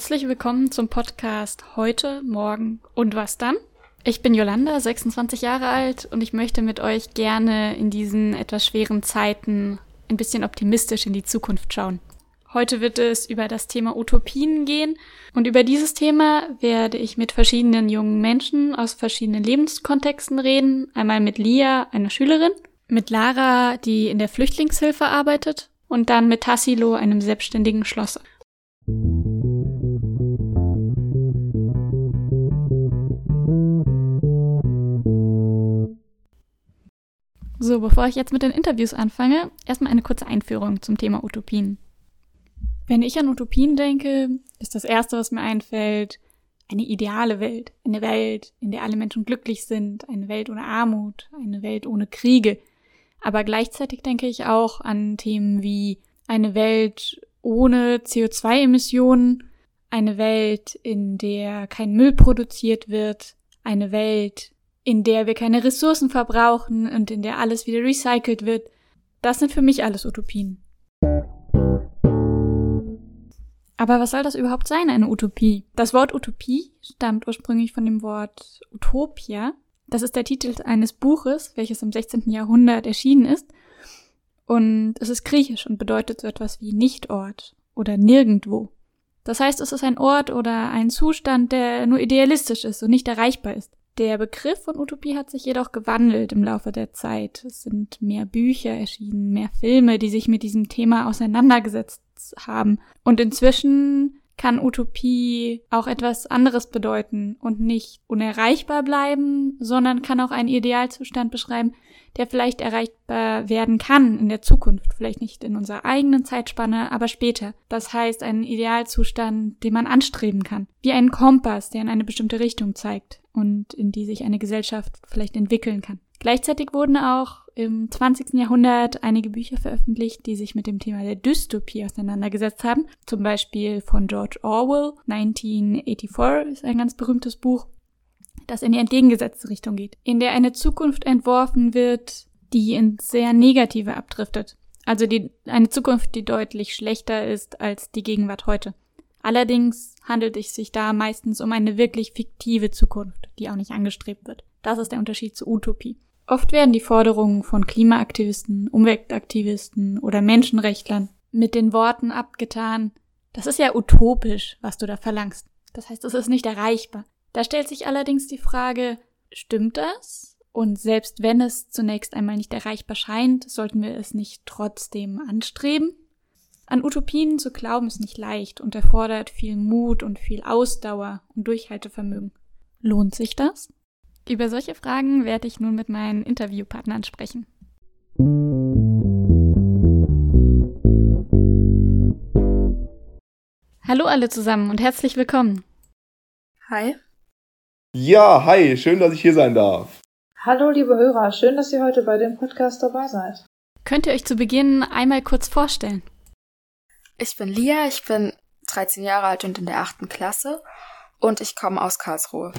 Herzlich willkommen zum Podcast Heute, Morgen und was dann? Ich bin Yolanda, 26 Jahre alt und ich möchte mit euch gerne in diesen etwas schweren Zeiten ein bisschen optimistisch in die Zukunft schauen. Heute wird es über das Thema Utopien gehen und über dieses Thema werde ich mit verschiedenen jungen Menschen aus verschiedenen Lebenskontexten reden. Einmal mit Lia, einer Schülerin, mit Lara, die in der Flüchtlingshilfe arbeitet und dann mit Tassilo, einem selbstständigen Schlosser. So, bevor ich jetzt mit den Interviews anfange, erstmal eine kurze Einführung zum Thema Utopien. Wenn ich an Utopien denke, ist das Erste, was mir einfällt, eine ideale Welt. Eine Welt, in der alle Menschen glücklich sind, eine Welt ohne Armut, eine Welt ohne Kriege. Aber gleichzeitig denke ich auch an Themen wie eine Welt ohne CO2-Emissionen, eine Welt, in der kein Müll produziert wird, eine Welt, in der wir keine Ressourcen verbrauchen und in der alles wieder recycelt wird. Das sind für mich alles Utopien. Aber was soll das überhaupt sein, eine Utopie? Das Wort Utopie stammt ursprünglich von dem Wort Utopia. Das ist der Titel eines Buches, welches im 16. Jahrhundert erschienen ist. Und es ist griechisch und bedeutet so etwas wie Nichtort oder nirgendwo. Das heißt, es ist ein Ort oder ein Zustand, der nur idealistisch ist und nicht erreichbar ist. Der Begriff von Utopie hat sich jedoch gewandelt im Laufe der Zeit. Es sind mehr Bücher erschienen, mehr Filme, die sich mit diesem Thema auseinandergesetzt haben. Und inzwischen kann Utopie auch etwas anderes bedeuten und nicht unerreichbar bleiben, sondern kann auch einen Idealzustand beschreiben, der vielleicht erreichbar werden kann in der Zukunft, vielleicht nicht in unserer eigenen Zeitspanne, aber später. Das heißt, einen Idealzustand, den man anstreben kann, wie einen Kompass, der in eine bestimmte Richtung zeigt und in die sich eine Gesellschaft vielleicht entwickeln kann. Gleichzeitig wurden auch im 20. Jahrhundert einige Bücher veröffentlicht, die sich mit dem Thema der Dystopie auseinandergesetzt haben. Zum Beispiel von George Orwell, 1984 ist ein ganz berühmtes Buch, das in die entgegengesetzte Richtung geht, in der eine Zukunft entworfen wird, die ins sehr Negative abdriftet. Also die, eine Zukunft, die deutlich schlechter ist als die Gegenwart heute. Allerdings handelt es sich da meistens um eine wirklich fiktive Zukunft, die auch nicht angestrebt wird. Das ist der Unterschied zu Utopie. Oft werden die Forderungen von Klimaaktivisten, Umweltaktivisten oder Menschenrechtlern mit den Worten abgetan, das ist ja utopisch, was du da verlangst. Das heißt, es ist nicht erreichbar. Da stellt sich allerdings die Frage, stimmt das? Und selbst wenn es zunächst einmal nicht erreichbar scheint, sollten wir es nicht trotzdem anstreben? An Utopien zu glauben ist nicht leicht und erfordert viel Mut und viel Ausdauer und Durchhaltevermögen. Lohnt sich das? Über solche Fragen werde ich nun mit meinen Interviewpartnern sprechen. Hallo alle zusammen und herzlich willkommen. Hi. Ja, hi, schön, dass ich hier sein darf. Hallo, liebe Hörer, schön, dass ihr heute bei dem Podcast dabei seid. Könnt ihr euch zu Beginn einmal kurz vorstellen? Ich bin Lia, ich bin 13 Jahre alt und in der 8. Klasse und ich komme aus Karlsruhe.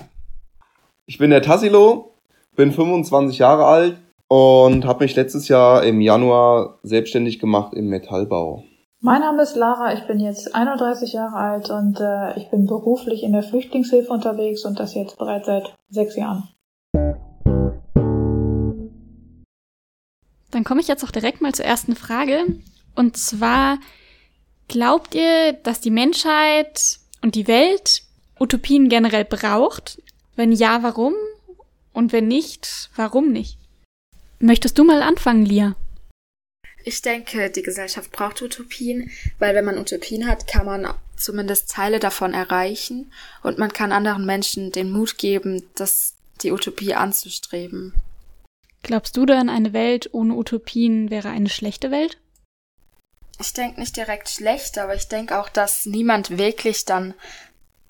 Ich bin der Tassilo, bin 25 Jahre alt und habe mich letztes Jahr im Januar selbstständig gemacht im Metallbau. Mein Name ist Lara, ich bin jetzt 31 Jahre alt und äh, ich bin beruflich in der Flüchtlingshilfe unterwegs und das jetzt bereits seit sechs Jahren. Dann komme ich jetzt auch direkt mal zur ersten Frage. Und zwar, glaubt ihr, dass die Menschheit und die Welt Utopien generell braucht? Wenn ja, warum? Und wenn nicht, warum nicht? Möchtest du mal anfangen, Lia? Ich denke, die Gesellschaft braucht Utopien, weil wenn man Utopien hat, kann man zumindest Teile davon erreichen und man kann anderen Menschen den Mut geben, das, die Utopie anzustreben. Glaubst du denn, eine Welt ohne Utopien wäre eine schlechte Welt? Ich denke nicht direkt schlecht, aber ich denke auch, dass niemand wirklich dann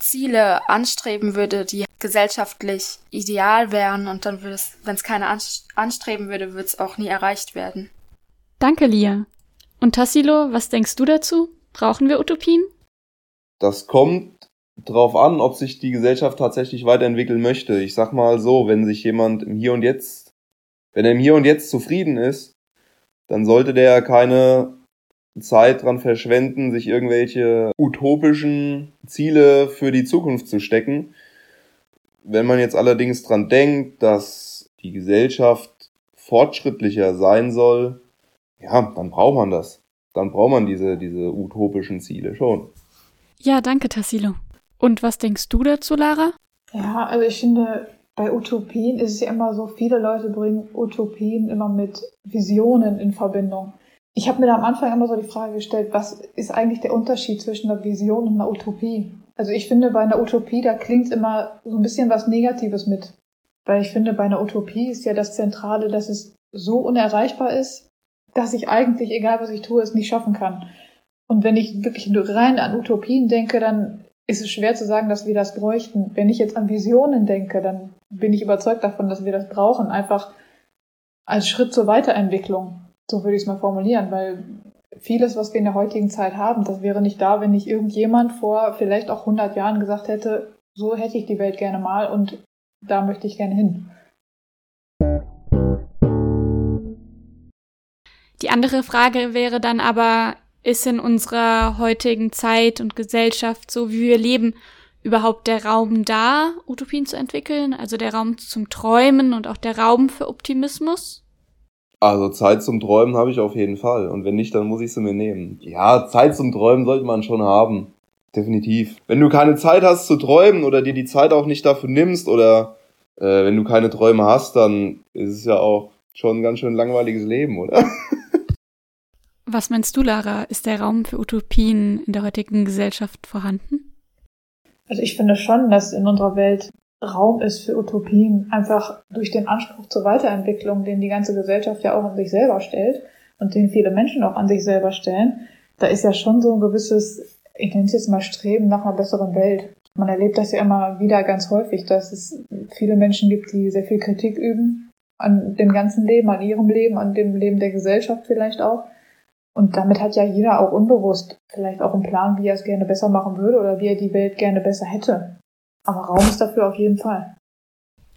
Ziele anstreben würde, die gesellschaftlich ideal wären und dann würde es, wenn es keiner anstreben würde, würde es auch nie erreicht werden. Danke, Lia. Und Tassilo, was denkst du dazu? Brauchen wir Utopien? Das kommt drauf an, ob sich die Gesellschaft tatsächlich weiterentwickeln möchte. Ich sag mal so, wenn sich jemand im Hier und Jetzt, wenn er im Hier und Jetzt zufrieden ist, dann sollte der keine Zeit dran verschwenden, sich irgendwelche utopischen Ziele für die Zukunft zu stecken. Wenn man jetzt allerdings dran denkt, dass die Gesellschaft fortschrittlicher sein soll, ja, dann braucht man das. Dann braucht man diese, diese utopischen Ziele schon. Ja, danke, Tassilo. Und was denkst du dazu, Lara? Ja, also ich finde, bei Utopien ist es ja immer so, viele Leute bringen Utopien immer mit Visionen in Verbindung. Ich habe mir da am Anfang immer so die Frage gestellt, was ist eigentlich der Unterschied zwischen einer Vision und einer Utopie? Also ich finde, bei einer Utopie, da klingt immer so ein bisschen was Negatives mit. Weil ich finde, bei einer Utopie ist ja das Zentrale, dass es so unerreichbar ist, dass ich eigentlich, egal was ich tue, es nicht schaffen kann. Und wenn ich wirklich rein an Utopien denke, dann ist es schwer zu sagen, dass wir das bräuchten. Wenn ich jetzt an Visionen denke, dann bin ich überzeugt davon, dass wir das brauchen, einfach als Schritt zur Weiterentwicklung. So würde ich es mal formulieren, weil vieles, was wir in der heutigen Zeit haben, das wäre nicht da, wenn nicht irgendjemand vor vielleicht auch 100 Jahren gesagt hätte, so hätte ich die Welt gerne mal und da möchte ich gerne hin. Die andere Frage wäre dann aber, ist in unserer heutigen Zeit und Gesellschaft, so wie wir leben, überhaupt der Raum da, Utopien zu entwickeln? Also der Raum zum Träumen und auch der Raum für Optimismus? Also Zeit zum Träumen habe ich auf jeden Fall. Und wenn nicht, dann muss ich sie mir nehmen. Ja, Zeit zum Träumen sollte man schon haben. Definitiv. Wenn du keine Zeit hast zu träumen oder dir die Zeit auch nicht dafür nimmst oder äh, wenn du keine Träume hast, dann ist es ja auch schon ein ganz schön langweiliges Leben, oder? Was meinst du, Lara? Ist der Raum für Utopien in der heutigen Gesellschaft vorhanden? Also ich finde schon, dass in unserer Welt Raum ist für Utopien, einfach durch den Anspruch zur Weiterentwicklung, den die ganze Gesellschaft ja auch an sich selber stellt und den viele Menschen auch an sich selber stellen. Da ist ja schon so ein gewisses, ich nenne es jetzt mal Streben nach einer besseren Welt. Man erlebt das ja immer wieder ganz häufig, dass es viele Menschen gibt, die sehr viel Kritik üben an dem ganzen Leben, an ihrem Leben, an dem Leben der Gesellschaft vielleicht auch. Und damit hat ja jeder auch unbewusst vielleicht auch einen Plan, wie er es gerne besser machen würde oder wie er die Welt gerne besser hätte. Aber Raum ist dafür auf jeden Fall.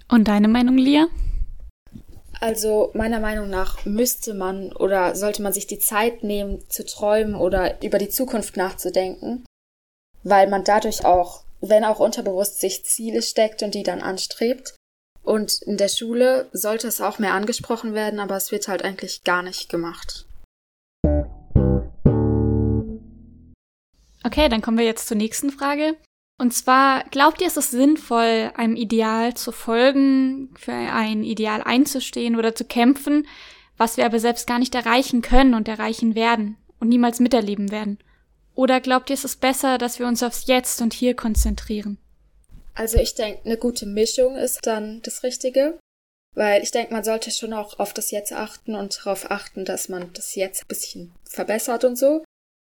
Und deine Meinung, Lia? Also meiner Meinung nach müsste man oder sollte man sich die Zeit nehmen zu träumen oder über die Zukunft nachzudenken, weil man dadurch auch, wenn auch unterbewusst sich Ziele steckt und die dann anstrebt. Und in der Schule sollte es auch mehr angesprochen werden, aber es wird halt eigentlich gar nicht gemacht. Okay, dann kommen wir jetzt zur nächsten Frage. Und zwar, glaubt ihr, ist es sinnvoll, einem Ideal zu folgen, für ein Ideal einzustehen oder zu kämpfen, was wir aber selbst gar nicht erreichen können und erreichen werden und niemals miterleben werden? Oder glaubt ihr, es ist besser, dass wir uns aufs Jetzt und Hier konzentrieren? Also ich denke, eine gute Mischung ist dann das Richtige. Weil ich denke, man sollte schon auch auf das Jetzt achten und darauf achten, dass man das Jetzt ein bisschen verbessert und so.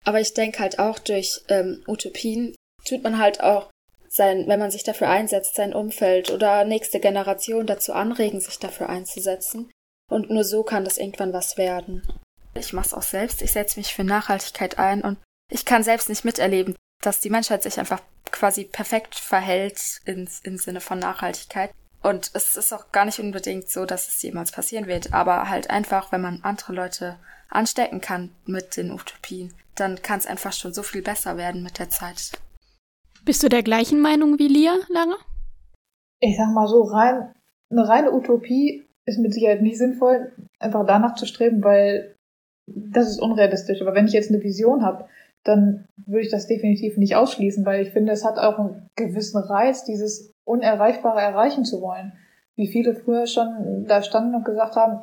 Aber ich denke halt auch durch ähm, Utopien tut man halt auch sein, wenn man sich dafür einsetzt, sein Umfeld oder nächste Generation dazu anregen, sich dafür einzusetzen. Und nur so kann das irgendwann was werden. Ich mache es auch selbst. Ich setze mich für Nachhaltigkeit ein und ich kann selbst nicht miterleben, dass die Menschheit sich einfach quasi perfekt verhält ins, im Sinne von Nachhaltigkeit. Und es ist auch gar nicht unbedingt so, dass es jemals passieren wird, aber halt einfach, wenn man andere Leute anstecken kann mit den Utopien, dann kann es einfach schon so viel besser werden mit der Zeit. Bist du der gleichen Meinung wie Lia, Lara? Ich sag mal so, rein, eine reine Utopie ist mit Sicherheit nicht sinnvoll, einfach danach zu streben, weil das ist unrealistisch. Aber wenn ich jetzt eine Vision habe, dann würde ich das definitiv nicht ausschließen, weil ich finde, es hat auch einen gewissen Reiz, dieses Unerreichbare erreichen zu wollen. Wie viele früher schon da standen und gesagt haben,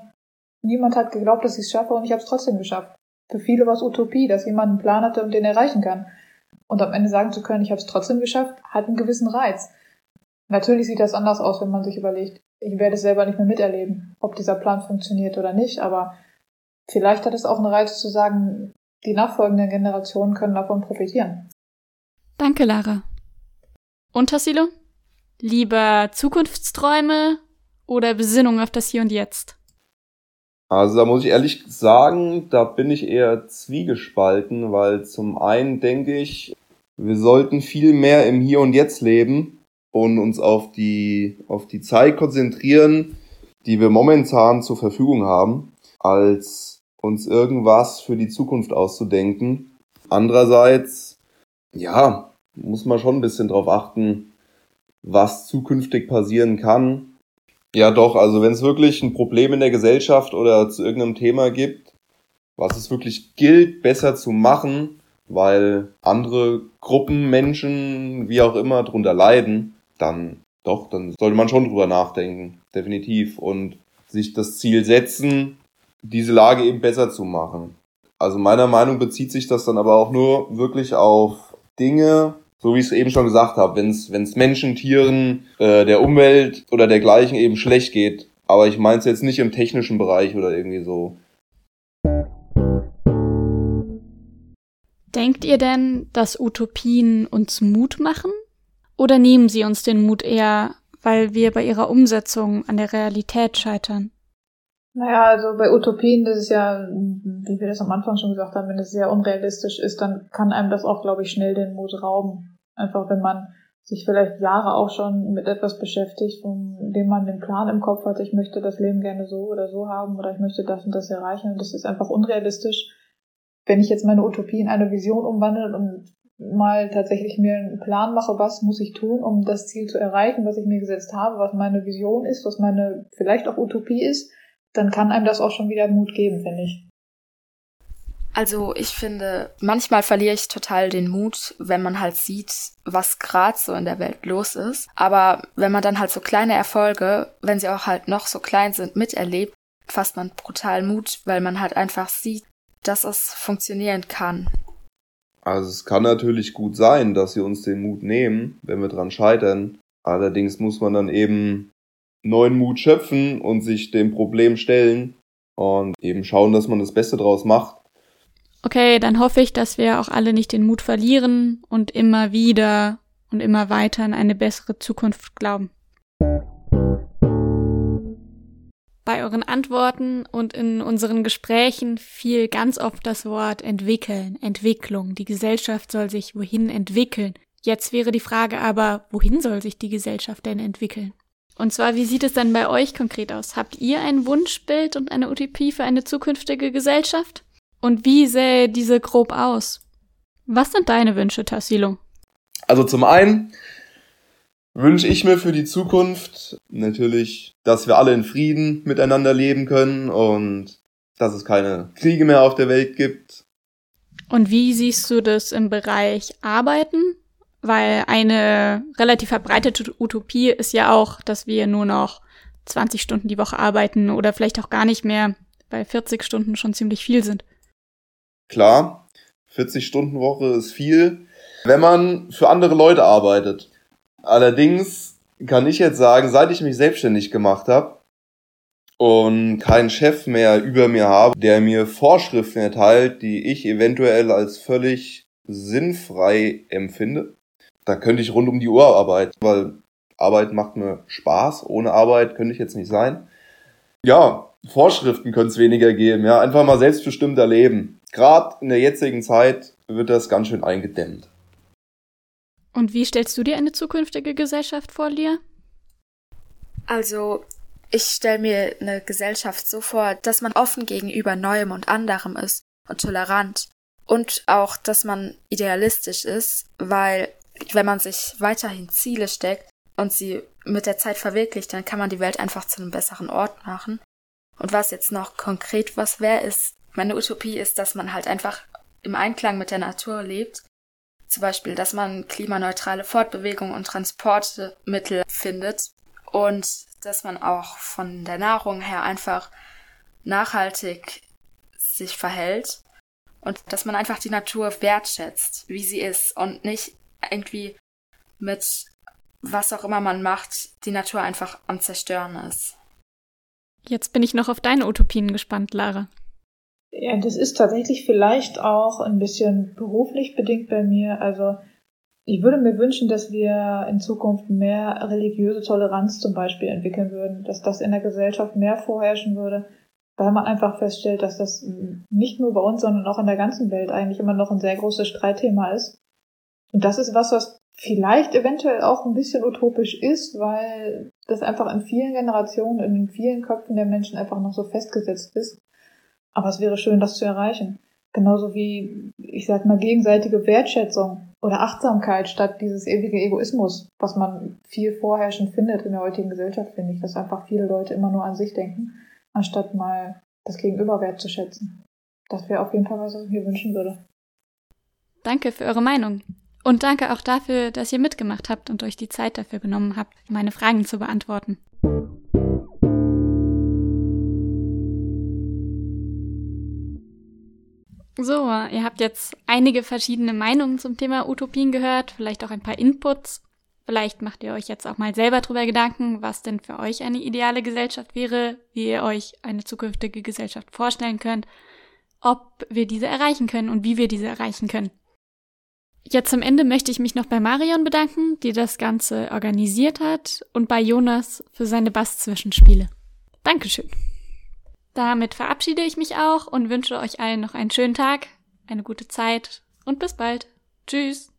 niemand hat geglaubt, dass ich es schaffe und ich habe es trotzdem geschafft. Für viele war es Utopie, dass jemand einen Plan hatte und den erreichen kann. Und am Ende sagen zu können, ich habe es trotzdem geschafft, hat einen gewissen Reiz. Natürlich sieht das anders aus, wenn man sich überlegt, ich werde es selber nicht mehr miterleben, ob dieser Plan funktioniert oder nicht, aber vielleicht hat es auch einen Reiz zu sagen, die nachfolgenden Generationen können davon profitieren. Danke, Lara. Und Tassilo? Lieber Zukunftsträume oder Besinnung auf das Hier und Jetzt? Also da muss ich ehrlich sagen, da bin ich eher zwiegespalten, weil zum einen denke ich, wir sollten viel mehr im Hier und Jetzt leben und uns auf die, auf die Zeit konzentrieren, die wir momentan zur Verfügung haben, als uns irgendwas für die Zukunft auszudenken. Andererseits, ja, muss man schon ein bisschen drauf achten, was zukünftig passieren kann. Ja, doch, also wenn es wirklich ein Problem in der Gesellschaft oder zu irgendeinem Thema gibt, was es wirklich gilt, besser zu machen, weil andere Gruppen, Menschen, wie auch immer, drunter leiden, dann doch, dann sollte man schon drüber nachdenken, definitiv. Und sich das Ziel setzen, diese Lage eben besser zu machen. Also meiner Meinung bezieht sich das dann aber auch nur wirklich auf Dinge, so wie ich es eben schon gesagt habe, wenn es Menschen, Tieren, äh, der Umwelt oder dergleichen eben schlecht geht. Aber ich meine es jetzt nicht im technischen Bereich oder irgendwie so. Denkt ihr denn, dass Utopien uns Mut machen? Oder nehmen sie uns den Mut eher, weil wir bei ihrer Umsetzung an der Realität scheitern? Naja, also bei Utopien, das ist ja, wie wir das am Anfang schon gesagt haben, wenn es sehr unrealistisch ist, dann kann einem das auch, glaube ich, schnell den Mut rauben. Einfach wenn man sich vielleicht Jahre auch schon mit etwas beschäftigt, von dem man den Plan im Kopf hat, ich möchte das Leben gerne so oder so haben oder ich möchte das und das erreichen und das ist einfach unrealistisch. Wenn ich jetzt meine Utopie in eine Vision umwandle und mal tatsächlich mir einen Plan mache, was muss ich tun, um das Ziel zu erreichen, was ich mir gesetzt habe, was meine Vision ist, was meine vielleicht auch Utopie ist, dann kann einem das auch schon wieder Mut geben, finde ich. Also ich finde, manchmal verliere ich total den Mut, wenn man halt sieht, was gerade so in der Welt los ist. Aber wenn man dann halt so kleine Erfolge, wenn sie auch halt noch so klein sind, miterlebt, fasst man brutal Mut, weil man halt einfach sieht, dass es funktionieren kann. Also es kann natürlich gut sein, dass sie uns den Mut nehmen, wenn wir dran scheitern. Allerdings muss man dann eben neuen Mut schöpfen und sich dem Problem stellen und eben schauen, dass man das Beste draus macht. Okay, dann hoffe ich, dass wir auch alle nicht den Mut verlieren und immer wieder und immer weiter an eine bessere Zukunft glauben. Bei euren Antworten und in unseren Gesprächen fiel ganz oft das Wort entwickeln, Entwicklung. Die Gesellschaft soll sich wohin entwickeln. Jetzt wäre die Frage aber, wohin soll sich die Gesellschaft denn entwickeln? Und zwar, wie sieht es dann bei euch konkret aus? Habt ihr ein Wunschbild und eine Utopie für eine zukünftige Gesellschaft? Und wie sähe diese grob aus? Was sind deine Wünsche, Tassilo? Also zum einen wünsche ich mir für die Zukunft natürlich, dass wir alle in Frieden miteinander leben können und dass es keine Kriege mehr auf der Welt gibt. Und wie siehst du das im Bereich Arbeiten? Weil eine relativ verbreitete Utopie ist ja auch, dass wir nur noch 20 Stunden die Woche arbeiten oder vielleicht auch gar nicht mehr, weil 40 Stunden schon ziemlich viel sind. Klar, 40 Stunden Woche ist viel, wenn man für andere Leute arbeitet. Allerdings kann ich jetzt sagen, seit ich mich selbstständig gemacht habe und keinen Chef mehr über mir habe, der mir Vorschriften erteilt, die ich eventuell als völlig sinnfrei empfinde, da könnte ich rund um die Uhr arbeiten, weil Arbeit macht mir Spaß. Ohne Arbeit könnte ich jetzt nicht sein. Ja, Vorschriften könnte es weniger geben, ja, einfach mal selbstbestimmter leben. Gerade in der jetzigen Zeit wird das ganz schön eingedämmt. Und wie stellst du dir eine zukünftige Gesellschaft vor, Lia? Also, ich stelle mir eine Gesellschaft so vor, dass man offen gegenüber Neuem und anderem ist und tolerant. Und auch, dass man idealistisch ist, weil wenn man sich weiterhin Ziele steckt und sie mit der Zeit verwirklicht, dann kann man die Welt einfach zu einem besseren Ort machen. Und was jetzt noch konkret was wäre, ist, meine Utopie ist, dass man halt einfach im Einklang mit der Natur lebt. Zum Beispiel, dass man klimaneutrale Fortbewegung und Transportmittel findet und dass man auch von der Nahrung her einfach nachhaltig sich verhält und dass man einfach die Natur wertschätzt, wie sie ist und nicht irgendwie mit was auch immer man macht, die Natur einfach am Zerstören ist. Jetzt bin ich noch auf deine Utopien gespannt, Lara. Ja, das ist tatsächlich vielleicht auch ein bisschen beruflich bedingt bei mir. Also ich würde mir wünschen, dass wir in Zukunft mehr religiöse Toleranz zum Beispiel entwickeln würden, dass das in der Gesellschaft mehr vorherrschen würde, weil man einfach feststellt, dass das nicht nur bei uns, sondern auch in der ganzen Welt eigentlich immer noch ein sehr großes Streitthema ist. Und das ist was, was vielleicht eventuell auch ein bisschen utopisch ist, weil das einfach in vielen Generationen, in vielen Köpfen der Menschen einfach noch so festgesetzt ist. Aber es wäre schön, das zu erreichen. Genauso wie, ich sag mal, gegenseitige Wertschätzung oder Achtsamkeit statt dieses ewige Egoismus, was man viel vorherrschend findet in der heutigen Gesellschaft, finde ich, dass einfach viele Leute immer nur an sich denken, anstatt mal das Gegenüber wertzuschätzen. Das wäre auf jeden Fall, was ich mir wünschen würde. Danke für eure Meinung. Und danke auch dafür, dass ihr mitgemacht habt und euch die Zeit dafür genommen habt, meine Fragen zu beantworten. So, ihr habt jetzt einige verschiedene Meinungen zum Thema Utopien gehört, vielleicht auch ein paar Inputs. Vielleicht macht ihr euch jetzt auch mal selber drüber Gedanken, was denn für euch eine ideale Gesellschaft wäre, wie ihr euch eine zukünftige Gesellschaft vorstellen könnt, ob wir diese erreichen können und wie wir diese erreichen können. Jetzt zum Ende möchte ich mich noch bei Marion bedanken, die das Ganze organisiert hat, und bei Jonas für seine Bass-Zwischenspiele. Dankeschön. Damit verabschiede ich mich auch und wünsche euch allen noch einen schönen Tag, eine gute Zeit und bis bald. Tschüss.